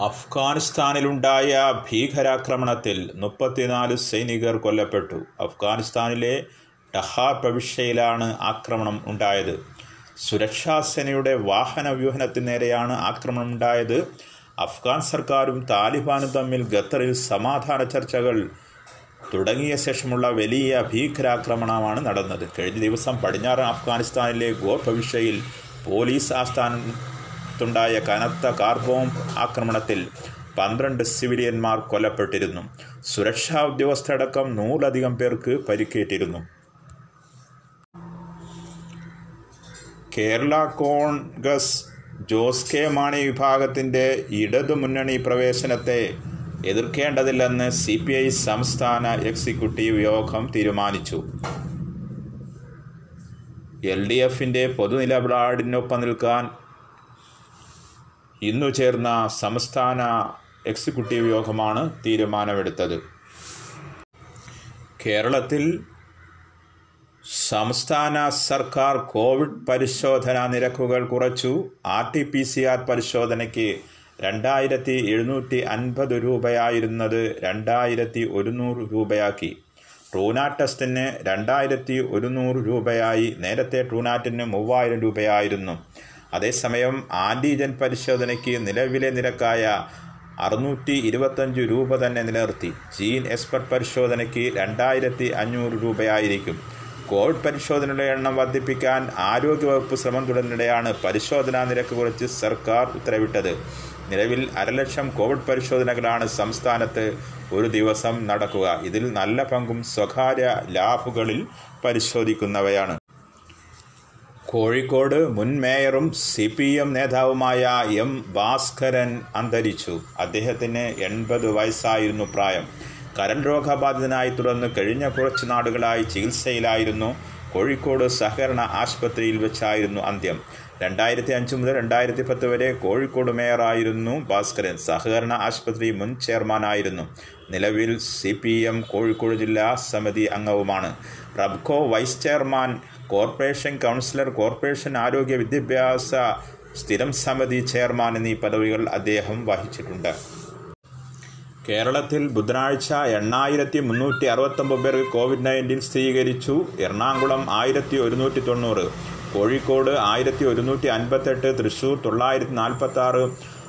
അഫ്ഗാനിസ്ഥാനിലുണ്ടായ ഭീകരാക്രമണത്തിൽ മുപ്പത്തിനാല് സൈനികർ കൊല്ലപ്പെട്ടു. അഫ്ഗാനിസ്ഥാനിലെ ഡഹാ പ്രവിശ്യയിലാണ് ആക്രമണം ഉണ്ടായത്. സുരക്ഷാ സേനയുടെ വാഹന വ്യൂഹനത്തിന് നേരെയാണ് ആക്രമണം ഉണ്ടായത്. അഫ്ഗാൻ സർക്കാരും താലിബാനും തമ്മിൽ ഖത്തറിൽ സമാധാന ചർച്ചകൾ തുടങ്ങിയ ശേഷമുള്ള വലിയ ഭീകരാക്രമണമാണ് നടന്നത്. കഴിഞ്ഞ ദിവസം പടിഞ്ഞാറൻ അഫ്ഗാനിസ്ഥാനിലെ ഗോർ പോലീസ് ആസ്ഥാനത്തുണ്ടായ കനത്ത കാർബോം ആക്രമണത്തിൽ പന്ത്രണ്ട് സിവിലിയന്മാർ കൊല്ലപ്പെട്ടിരുന്നു. സുരക്ഷാ ഉദ്യോഗസ്ഥരടക്കം നൂറിലധികം പേർക്ക് പരിക്കേറ്റിരുന്നു. കേരള കോൺഗ്രസ് ജോസ് കെ മാണി വിഭാഗത്തിന്റെ ഇടതുമുന്നണി പ്രവേശനത്തെ എതിർക്കേണ്ടതില്ലെന്ന് സി പി ഐ സംസ്ഥാന എക്സിക്യൂട്ടീവ് യോഗം തീരുമാനിച്ചു. എൽ ഡി എഫിന്റെ പൊതുനിലപാടിനൊപ്പം നിൽക്കാൻ ഇന്നു ചേർന്ന സംസ്ഥാന എക്സിക്യൂട്ടീവ് യോഗമാണ് തീരുമാനമെടുത്തത്. കേരളത്തിൽ സംസ്ഥാന സർക്കാർ കോവിഡ് പരിശോധനാ നിരക്കുകൾ കുറച്ചു. R T P C R പരിശോധനയ്ക്ക് രണ്ടായിരത്തി എഴുന്നൂറ്റി അൻപത് രൂപയായിരുന്നത് രണ്ടായിരത്തി ഒരുന്നൂറ് രൂപയാക്കി. ട്രൂനാ ടെസ്റ്റിന് രണ്ടായിരത്തി ഒരുന്നൂറ് രൂപയായി. നേരത്തെ ട്രൂനാറ്റിന് മൂവായിരം രൂപയായിരുന്നു. അതേസമയം ആന്റിജൻ പരിശോധനയ്ക്ക് നിലവിലെ നിരക്കായ അറുന്നൂറ്റി ഇരുപത്തഞ്ച് രൂപ തന്നെ നിലനിർത്തി. ജീൻ എക്സ്പെർട്ട് പരിശോധനയ്ക്ക് രണ്ടായിരത്തി അഞ്ഞൂറ് രൂപയായിരിക്കും. കോവിഡ് പരിശോധനയുടെ എണ്ണം വർദ്ധിപ്പിക്കാൻ ആരോഗ്യവകുപ്പ് ശ്രമം തുടരുന്നിടെയാണ് പരിശോധനാ നിരക്ക് കുറിച്ച് സർക്കാർ ഉത്തരവിട്ടത്. നിലവിൽ അരലക്ഷം കോവിഡ് പരിശോധനകളാണ് സംസ്ഥാനത്ത് ഒരു ദിവസം നടക്കുക. ഇതിൽ നല്ല പങ്കും സ്വകാര്യ ലാബുകളിൽ പരിശോധിക്കുന്നവയാണ്. കോഴിക്കോട് മുൻ മേയറും സി പി എം നേതാവുമായ എം ഭാസ്കരൻ അന്തരിച്ചു. അദ്ദേഹത്തിന് എൺപത് വയസ്സായിരുന്നു പ്രായം. കരൺ രോഗബാധിതനായി തുടർന്ന് കഴിഞ്ഞ കുറച്ച് നാടുകളായി ചികിത്സയിലായിരുന്നു. കോഴിക്കോട് സഹകരണ ആശുപത്രിയിൽ വെച്ചായിരുന്നു അന്ത്യം. രണ്ടായിരത്തി അഞ്ച് മുതൽ രണ്ടായിരത്തി പത്ത് വരെ കോഴിക്കോട് മേയറായിരുന്നു ഭാസ്കരൻ. സഹകരണ ആശുപത്രി മുൻ ചെയർമാനായിരുന്നു. നിലവിൽ സി കോഴിക്കോട് ജില്ലാ സമിതി അംഗവുമാണ്. Rubco vice chairman corporation councillor corporation ആരോഗ്യ വിദ്യാഭ്യാസ സ്ഥിരം സമിതി ചെയർമാൻ എന്നീ പദവികൾ അദ്ദേഹം വഹിച്ചിട്ടുണ്ട്. കേരളത്തിൽ ബുധനാഴ്ച എണ്ണായിരത്തി മുന്നൂറ്റി അറുപത്തൊമ്പത് പേർ കോവിഡ് നയന്റീൻ സ്ഥിരീകരിച്ചു. എറണാകുളം ആയിരത്തി ഒരുന്നൂറ്റി തൊണ്ണൂറ് കോഴിക്കോട് ആയിരത്തി ഒരുന്നൂറ്റി അൻപത്തെട്ട് തൃശ്ശൂർ തൊള്ളായിരത്തി നാൽപ്പത്തി ആറ്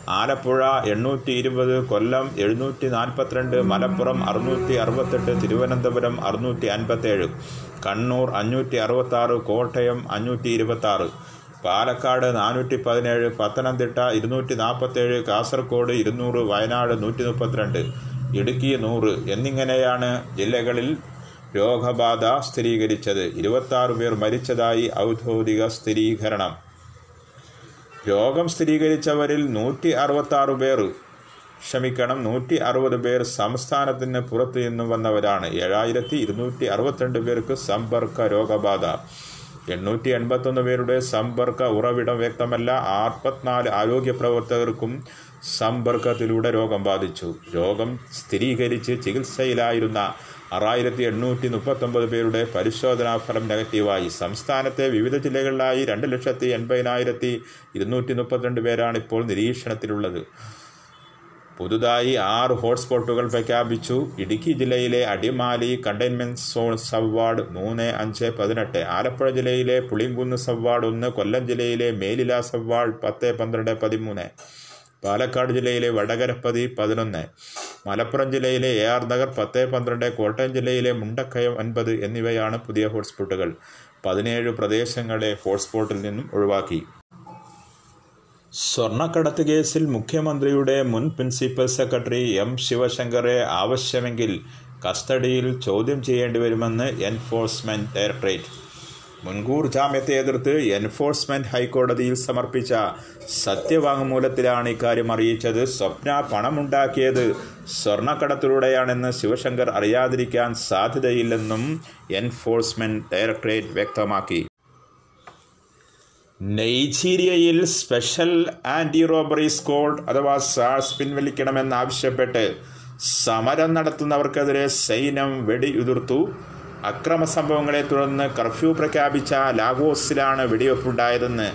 ആലപ്പുഴ എണ്ണൂറ്റി ഇരുപത് കൊല്ലം എഴുന്നൂറ്റി നാൽപ്പത്തിരണ്ട് മലപ്പുറം അറുന്നൂറ്റി അറുപത്തെട്ട് തിരുവനന്തപുരം അറുന്നൂറ്റി അൻപത്തേഴ് കണ്ണൂർ അഞ്ഞൂറ്റി അറുപത്താറ് കോട്ടയം അഞ്ഞൂറ്റി ഇരുപത്താറ് പാലക്കാട് നാനൂറ്റി പതിനേഴ് പത്തനംതിട്ട ഇരുന്നൂറ്റി നാൽപ്പത്തേഴ് കാസർഗോഡ് ഇരുന്നൂറ് വയനാട് നൂറ്റി മുപ്പത്തിരണ്ട് ഇടുക്കി നൂറ് എന്നിങ്ങനെയാണ് ജില്ലകളിൽ രോഗബാധ സ്ഥിരീകരിച്ചത്. ഇരുപത്താറ് പേർ മരിച്ചതായി ഔദ്യോഗിക സ്ഥിരീകരണം. രോഗം സ്ഥിരീകരിച്ചവരിൽ നൂറ്റി അറുപത്താറ് പേർ ക്ഷമിക്കണം നൂറ്റി അറുപത് പേർ സംസ്ഥാനത്തിന് പുറത്തു നിന്നും വന്നവരാണ്. ഏഴായിരത്തി ഇരുന്നൂറ്റി അറുപത്തിരണ്ട് പേർക്ക് സമ്പർക്ക രോഗബാധ. എണ്ണൂറ്റി എൺപത്തൊന്ന് പേരുടെ സമ്പർക്ക ഉറവിടം വ്യക്തമല്ല. അറുപത്തിനാല് ആരോഗ്യ പ്രവർത്തകർക്കും സമ്പർക്കത്തിലൂടെ രോഗം ബാധിച്ചു. രോഗം സ്ഥിരീകരിച്ച് ചികിത്സയിലായിരുന്ന ആറായിരത്തി എണ്ണൂറ്റി മുപ്പത്തൊമ്പത് പേരുടെ പരിശോധനാ ഫലം നെഗറ്റീവായി. സംസ്ഥാനത്തെ വിവിധ ജില്ലകളിലായി രണ്ട് ലക്ഷത്തി എൺപതിനായിരത്തി ഇരുന്നൂറ്റി മുപ്പത്തിരണ്ട് പേരാണ് ഇപ്പോൾ നിരീക്ഷണത്തിലുള്ളത്. പുതുതായി ആറ് ഹോട്ട്സ്പോട്ടുകൾ പ്രഖ്യാപിച്ചു. ഇടുക്കി ജില്ലയിലെ അടിമാലി കണ്ടെയ്ൻമെന്റ് സോൺ സബ്വാർഡ് മൂന്ന് അഞ്ച് പതിനെട്ട്. ആലപ്പുഴ ജില്ലയിലെ പുളിങ്കുന്ന് സബ്വാർഡ് ഒന്ന് കൊല്ലം ജില്ലയിലെ മേലില സബ്വാർഡ് പത്ത് പന്ത്രണ്ട് പതിമൂന്ന്. പാലക്കാട് ജില്ലയിലെ വടകരപ്പതി പതിനൊന്ന് മലപ്പുറം ജില്ലയിലെ എ ആർ നഗർ പത്ത് പന്ത്രണ്ട് കോട്ടയം ജില്ലയിലെ മുണ്ടക്കയം ഒൻപത് എന്നിവയാണ് പുതിയ ഹോട്ട്സ്പോട്ടുകൾ. പതിനേഴ് പ്രദേശങ്ങളെ ഹോട്ട്സ്പോട്ടിൽ നിന്നും ഒഴിവാക്കി. സ്വർണക്കടത്ത് കേസിൽ മുഖ്യമന്ത്രിയുടെ മുൻ പ്രിൻസിപ്പൽ സെക്രട്ടറി എം ശിവശങ്കറെ ആവശ്യമെങ്കിൽ കസ്റ്റഡിയിൽ ചോദ്യം ചെയ്യേണ്ടി വരുമെന്ന് എൻഫോഴ്സ്മെന്റ് ഡയറക്ടറേറ്റ്. മുൻകൂർ ജാമ്യത്തെ എതിർത്ത് എൻഫോഴ്സ്മെന്റ് ഹൈക്കോടതിയിൽ സമർപ്പിച്ച സത്യവാങ്മൂലത്തിലാണ് ഇക്കാര്യം അറിയിച്ചത്. സ്വപ്ന പണമുണ്ടാക്കിയത് സ്വർണക്കടത്തിലൂടെയാണെന്ന് ശിവശങ്കർ അറിയാതിരിക്കാൻ സാധ്യതയില്ലെന്നും എൻഫോഴ്സ്മെന്റ് ഡയറക്ടറേറ്റ് വ്യക്തമാക്കി. നൈജീരിയയിൽ സ്പെഷ്യൽ ആന്റി റോബറി സ്ക്വാഡ് അഥവാ സാഴ്സ് പിൻവലിക്കണമെന്നാവശ്യപ്പെട്ട് സമരം നടത്തുന്നവർക്കെതിരെ സൈന്യം വെടിയുതിർത്തു. അക്രമ സംഭവങ്ങളെ തുടർന്ന് കർഫ്യൂ പ്രഖ്യാപിച്ച ലാഗോസിലാണ് വെടിവെപ്പുണ്ടായതെന്ന്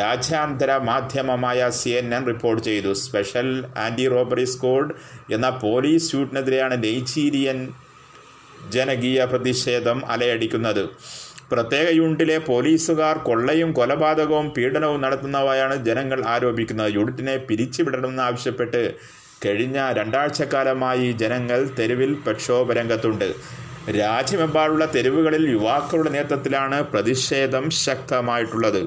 രാജ്യാന്തര മാധ്യമമായ സി എൻ എൻ റിപ്പോർട്ട് ചെയ്തു. സ്പെഷ്യൽ ആന്റി റോബറി സ്ക്വാഡ് എന്ന പോലീസ് യൂണിറ്റിനെതിരെയാണ് നൈജീരിയൻ ജനകീയ പ്രതിഷേധം അലയടിക്കുന്നത്. പ്രത്യേക യൂണിറ്റിലെ പോലീസുകാർ കൊള്ളയും കൊലപാതകവും പീഡനവും നടത്തുന്നവയാണ് ജനങ്ങൾ ആരോപിക്കുന്നത്. യൂണിറ്റിനെ പിരിച്ചുവിടണമെന്ന് ആവശ്യപ്പെട്ട് കഴിഞ്ഞ രണ്ടാഴ്ചക്കാലമായി ജനങ്ങൾ തെരുവിൽ പ്രക്ഷോഭരംഗത്തുണ്ട് രാജ്യമെമ്പാടുള്ള തെരുവുകളിൽ യുവാക്കളുടെ നേതൃത്വത്തിലാണ് പ്രതിഷേധം ശക്തമായിട്ടുള്ളത്.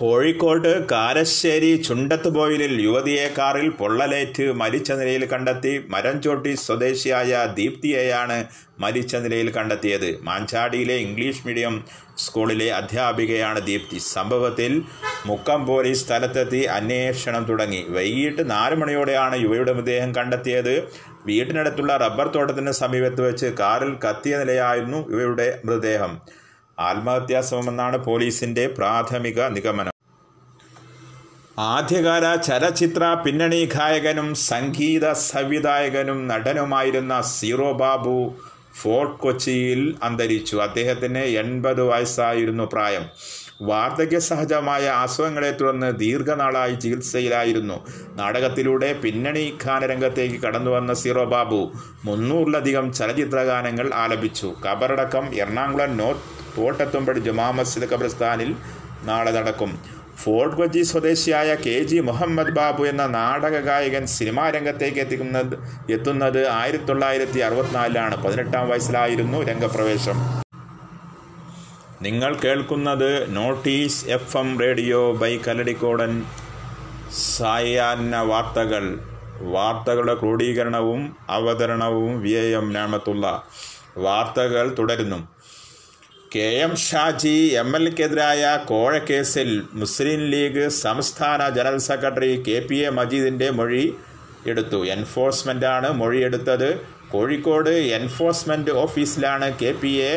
കോഴിക്കോട് കാരശ്ശേരി ചുണ്ടത്ത് ചുണ്ടത്തുപോയിലിൽ യുവതിയെ കാറിൽ പൊള്ളലേറ്റ് മരിച്ച നിലയിൽ കണ്ടെത്തി മരംചോട്ടി സ്വദേശിയായ ദീപ്തിയെയാണ് മരിച്ച നിലയിൽ കണ്ടെത്തിയത്. മാഞ്ചാടിയിലെ ഇംഗ്ലീഷ് മീഡിയം സ്കൂളിലെ അധ്യാപികയാണ് ദീപ്തി. സംഭവത്തിൽ മുക്കം പോലീസ് സ്ഥലത്തെത്തി അന്വേഷണം തുടങ്ങി. വൈകിട്ട് നാല് മണിയോടെയാണ് യുവയുടെ മൃതദേഹം കണ്ടെത്തിയത്. വീട്ടിനടുത്തുള്ള റബ്ബർ തോട്ടത്തിന് സമീപത്ത് വെച്ച് കാറിൽ കത്തിയ നിലയായിരുന്നു യുവയുടെ മൃതദേഹം. ആത്മഹത്യാശ്രമമെന്നാണ് പോലീസിന്റെ പ്രാഥമിക നിഗമനം. ആദ്യകാല ചലച്ചിത്ര പിന്നണി ഗായകനും സംഗീത സംവിധായകനും നടനുമായിരുന്ന സീറോ ബാബു ഫോർട്ട് കൊച്ചിയിൽ അന്തരിച്ചു. അദ്ദേഹത്തിന് എൺപത് വയസ്സായിരുന്നു പ്രായം. വാർദ്ധക്യ സഹജമായ അസുഖങ്ങളെ തുടർന്ന് ദീർഘനാളായി ചികിത്സയിലായിരുന്നു. നാടകത്തിലൂടെ പിന്നണി ഗാനരംഗത്തേക്ക് കടന്നുവന്ന സീറോ ബാബു മുന്നൂറിലധികം ചലച്ചിത്ര ഗാനങ്ങൾ ആലപിച്ചു. കബറടക്കം എറണാകുളം നോർത്ത് തോട്ടത്തുംപടി ജുമാ മസ്ജിദ് ഖബർസ്ഥാനിൽ നാളെ നടക്കും. ഫോർട്ട് കൊച്ചി സ്വദേശിയായ കെ ജി മുഹമ്മദ് ബാബു എന്ന നാടക ഗായകൻ സിനിമാ രംഗത്തേക്ക് എത്തിക്കുന്നത് എത്തുന്നത് ആയിരത്തി തൊള്ളായിരത്തി അറുപത്തിനാലിലാണ് പതിനെട്ടാം വയസ്സിലായിരുന്നു രംഗപ്രവേശം. നിങ്ങൾ കേൾക്കുന്നത് notice F M radio by Kalladikkodan. സായാഹ്ന വാർത്തകൾ. വാർത്തകളുടെ ക്രോഡീകരണവും അവതരണവും വി എം വാർത്തകൾ തുടരുന്നു. K M Shaji M L എക്കെതിരായ കോഴക്കേസിൽ മുസ്ലിം ലീഗ് സംസ്ഥാന general secretary K P A മജീദിന്റെ മൊഴി എടുത്തു. എൻഫോഴ്സ്മെന്റാണ് മൊഴിയെടുത്തത് കോഴിക്കോട് എൻഫോഴ്സ്മെന്റ് ഓഫീസിലാണ് കെ പി എ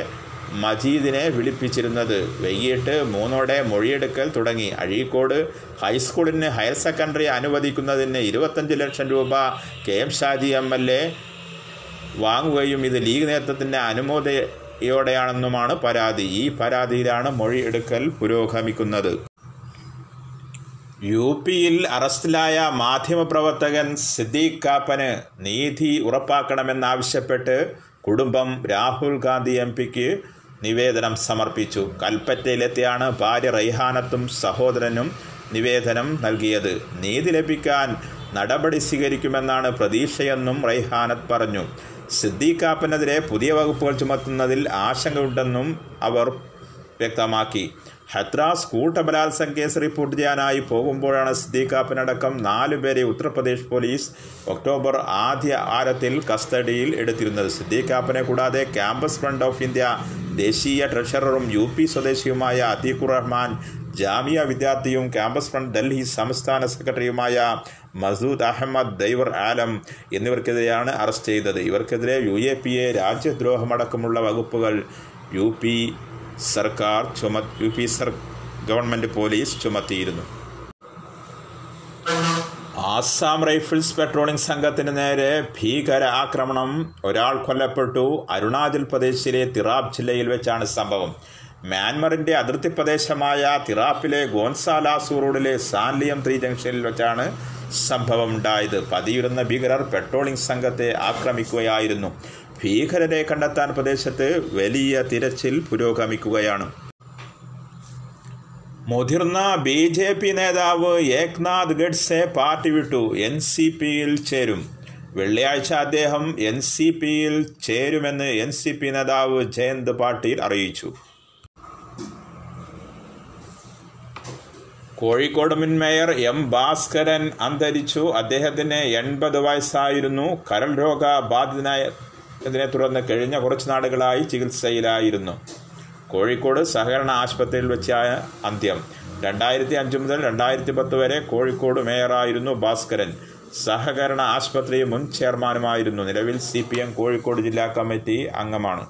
മജീദിനെ വിളിപ്പിച്ചിരുന്നത്. വൈകിട്ട് മൂന്നോടെ മൊഴിയെടുക്കൽ തുടങ്ങി. അഴീക്കോട് ഹൈസ്കൂളിന് ഹയർ സെക്കൻഡറി അനുവദിക്കുന്നതിന് ഇരുപത്തഞ്ച് ലക്ഷം രൂപ K M Shaji M L A വാങ്ങുകയും ഇത് ലീഗ് നേതൃത്വത്തിന്റെ അനുമതിയോടെയാണെന്നുമാണ് പരാതി. ഈ പരാതിയിലാണ് മൊഴി എടുക്കൽ പുരോഗമിക്കുന്നത്. യു പിയിൽ അറസ്റ്റിലായ മാധ്യമപ്രവർത്തകൻ സിദ്ദീഖ് കാപ്പന് നീതി ഉറപ്പാക്കണമെന്നാവശ്യപ്പെട്ട് കുടുംബം രാഹുൽ ഗാന്ധി എം പിക്ക് നിവേദനം സമർപ്പിച്ചു. കൽപ്പറ്റയിലെത്തിയാണ് ഭാര്യ റൈഹാനത്തും സഹോദരനും നിവേദനം നൽകിയത്. നീതി ലഭിക്കാൻ നടപടി സ്വീകരിക്കുമെന്നാണ് പ്രതീക്ഷയെന്നും റൈഹാനത്ത് പറഞ്ഞു. സിദ്ദീഖാപ്പനെതിരെ പുതിയ വകുപ്പുകൾ ചുമത്തുന്നതിൽ ആശങ്കയുണ്ടെന്നും അവർ വ്യക്തമാക്കി. ഹത്രാസ് കൂട്ടബലാത്സംഗ കേസ് റിപ്പോർട്ട് ചെയ്യാനായി പോകുമ്പോഴാണ് സിദ്ദീഖാപ്പനടക്കം നാലുപേരെ ഉത്തർപ്രദേശ് പോലീസ് ഒക്ടോബർ ആദ്യ ആരത്തിൽ കസ്റ്റഡിയിൽ എടുത്തിരുന്നത്. സിദ്ദീഖാപ്പനെ കൂടാതെ ക്യാമ്പസ് ഫ്രണ്ട് ഓഫ് ഇന്ത്യ ദേശീയ ട്രഷററും യു പി സ്വദേശിയുമായ അതീഖുർ റഹ്മാൻ ജാമിയ വിദ്യാർത്ഥിയും ക്യാമ്പസ് ഫ്രണ്ട് ഡൽഹി സംസ്ഥാന സെക്രട്ടറിയുമായ മസൂദ് അഹമ്മദ് ദൈവർ ആലം എന്നിവർക്കെതിരെയാണ് അറസ്റ്റ് ചെയ്തത്. ഇവർക്കെതിരെ യു എ പി എ രാജ്യദ്രോഹമടക്കമുള്ള വകുപ്പുകൾ യു പി സർക്കാർ ചുമ യു പി സർ ഗവൺമെന്റ് പോലീസ് ചുമത്തിയിരുന്നു. ആസാം റൈഫിൾസ് പെട്രോളിംഗ് സംഘത്തിന് നേരെ ഭീകര ആക്രമണം. ഒരാൾ കൊല്ലപ്പെട്ടു. അരുണാചൽ പ്രദേശിലെ തിറാബ് ജില്ലയിൽ വെച്ചാണ് സംഭവം. മ്യാൻമറിന്റെ അതിർത്തി പ്രദേശമായ തിറാപ്പിലെ ഗോൻസാലാസു റോഡിലെ സാൻലിയം ത്രീ ജംഗ്ഷനിൽ വെച്ചാണ് സംഭവം ഉണ്ടായത് പതിയിരുന്ന ഭീകരർ പെട്രോളിംഗ് സംഘത്തെ ആക്രമിക്കുകയായിരുന്നു. ഭീകരരെ കണ്ടെത്താൻ പ്രദേശത്ത് വലിയ തിരച്ചിൽ പുരോഗമിക്കുകയാണ്. മുതിർന്ന ബി ജെ പി നേതാവ് ഏക്നാഥ് ഗഡ്സെ പാർട്ടി വിട്ടു എൻ സി പിയിൽ ചേരും. വെള്ളിയാഴ്ച അദ്ദേഹം എൻ സി പിയിൽ ചേരുമെന്ന് എൻ സി പി നേതാവ് ജയന്ത് പാട്ടീൽ അറിയിച്ചു. കോഴിക്കോട് മുൻ മേയർ എം ഭാസ്കരൻ അന്തരിച്ചു. അദ്ദേഹത്തിന് എൺപത് വയസ്സായിരുന്നു. കരൾ രോഗ തുടർന്ന് കഴിഞ്ഞ കുറച്ച് നാളുകളായി ചികിത്സയിലായിരുന്നു. കോഴിക്കോട് സഹകരണ ആശുപത്രിയിൽ വെച്ചായ അന്ത്യം. രണ്ടായിരത്തി അഞ്ച് മുതൽ രണ്ടായിരത്തി പത്ത് വരെ കോഴിക്കോട് മേയറായിരുന്നു ഭാസ്കരൻ. സഹകരണ ആശുപത്രി മുൻ ചെയർമാനുമായിരുന്നു. നിലവിൽ സി കോഴിക്കോട് ജില്ലാ കമ്മിറ്റി അംഗമാണ്.